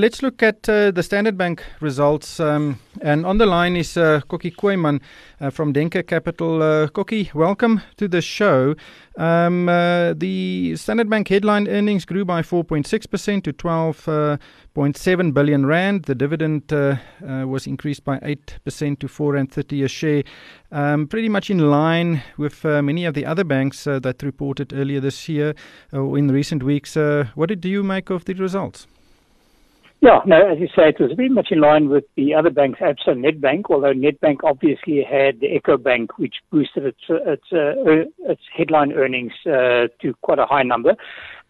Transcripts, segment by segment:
Let's look at uh, the Standard Bank results. Um, and on the line is uh, Kokkie Kooyman uh, from Denker Capital. Uh, Kokkie, welcome to the show. Um, uh, the Standard Bank headline earnings grew by 4.6% to 12.7 uh, billion rand. The dividend uh, was increased by 8% to 4.30 a share. Um, pretty much in line with many of the other banks that reported earlier this year or in recent weeks. what did you make of the results? Yeah, no, as you say, it was very much in line with the other banks, Absa and Nedbank, although Nedbank obviously had the Ecobank, which boosted its its, uh, its headline earnings uh, to quite a high number.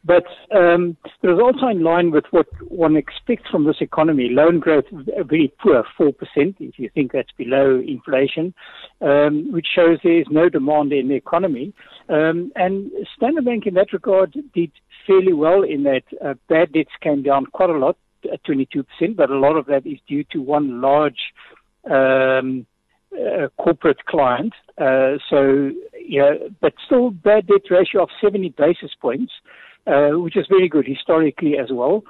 But um, it was also in line with what one expects from this economy. Loan growth very poor, 4%, if you think that's below inflation, um, which shows there is no demand in the economy. Um, and Standard Bank in that regard did fairly well in that uh, bad debts came down quite a lot 22%, but a lot of that is due to one large um, uh, corporate client. Uh, so, yeah, but still bad debt ratio of 70 basis points, uh, which is very good historically as well.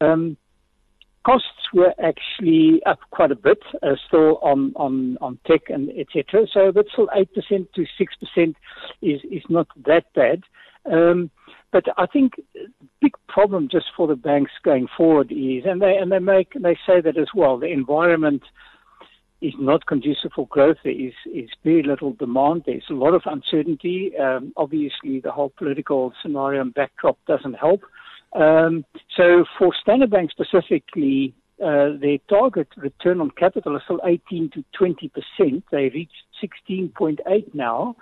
Um, costs were actually up quite a bit, uh, still on, on, on tech and etc. So, but still 8% to 6% is, is not that bad. Um, but I think the big problem just for the banks going forward is, and they and they make they say that as well. The environment is not conducive for growth. There is is very little demand. There's a lot of uncertainty. Um, obviously, the whole political scenario and backdrop doesn't help. Um, so for Standard Bank specifically, uh, their target return on capital is still 18 to 20 percent. They reached 16.8 now.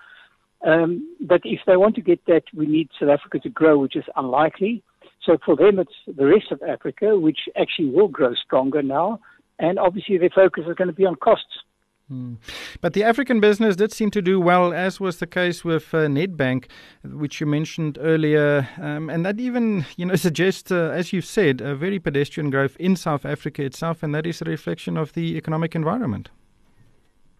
Um, but if they want to get that, we need South Africa to grow, which is unlikely. So for them, it's the rest of Africa, which actually will grow stronger now. And obviously, their focus is going to be on costs. Hmm. But the African business did seem to do well, as was the case with uh, Nedbank, which you mentioned earlier, um, and that even you know suggests, uh, as you've said, a very pedestrian growth in South Africa itself, and that is a reflection of the economic environment.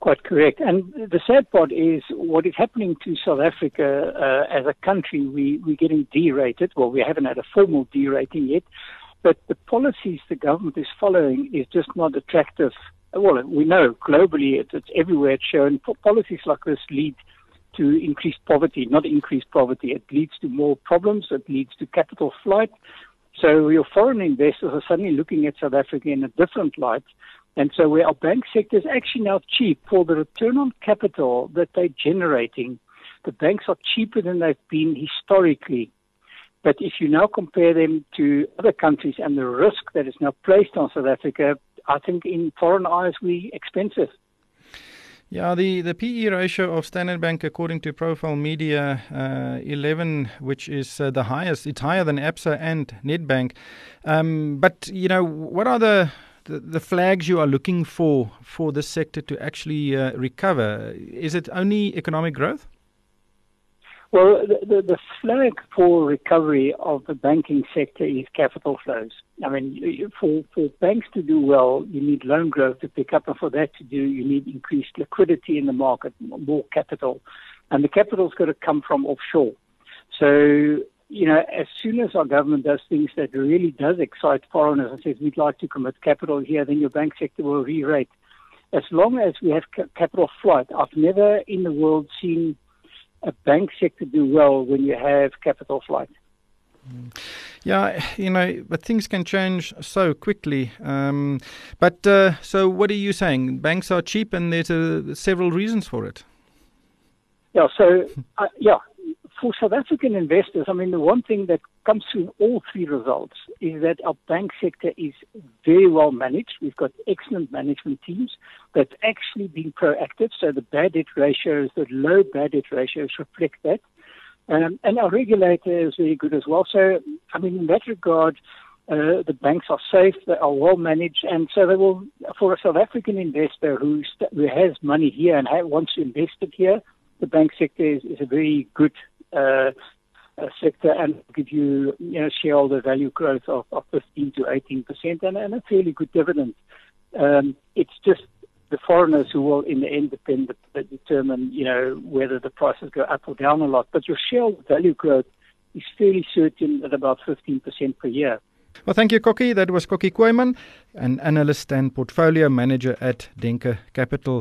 Quite correct. And the sad part is what is happening to South Africa uh, as a country. We, we're getting derated. Well, we haven't had a formal derating yet, but the policies the government is following is just not attractive. Well, we know globally it, it's everywhere it's shown. Policies like this lead to increased poverty, not increased poverty. It leads to more problems. It leads to capital flight. So your foreign investors are suddenly looking at South Africa in a different light. And so where our bank sector is actually now cheap for the return on capital that they're generating, the banks are cheaper than they've been historically. But if you now compare them to other countries and the risk that is now placed on South Africa, I think in foreign eyes we're expensive. Yeah, the, the PE ratio of Standard Bank, according to Profile Media, uh, 11, which is uh, the highest. It's higher than ABSA and Nedbank. Um, but, you know, what are the the, the flags you are looking for for this sector to actually uh, recover? Is it only economic growth? Well, the, the, the, flag for recovery of the banking sector is capital flows. I mean, for, for banks to do well, you need loan growth to pick up, and for that to do, you need increased liquidity in the market, more capital. And the capital's got to come from offshore. So you know, as soon as our government does things that really does excite foreigners and says we'd like to commit capital here, then your bank sector will re-rate. As long as we have capital flight, I've never in the world seen a bank sector do well when you have capital flight. Mm. Yeah, you know, but things can change so quickly. Um, but uh, so, what are you saying? Banks are cheap, and there's uh, several reasons for it. Yeah. So, uh, yeah, for South African investors, I mean, the one thing that comes through all three results is that our bank sector is very well managed. We've got excellent management teams that's actually been proactive. So the bad debt ratios, the low bad debt ratios reflect that. Um, and our regulator is very good as well. So, I mean, in that regard, uh, the banks are safe, they are well managed, and so they will, for a South African investor who, st- who has money here and ha- wants to invest it here, the bank sector is, is a very good uh, uh, sector and give you, you know, shareholder value growth of, of 15 to 18 percent and, and a fairly good dividend. Um, it's just the foreigners who will, in the end, depend, determine, you know, whether the prices go up or down a lot. But your shareholder value growth is fairly certain at about 15 percent per year. Well, thank you, Kokkie. That was Kokkie Kooyman, an analyst and portfolio manager at Denker Capital.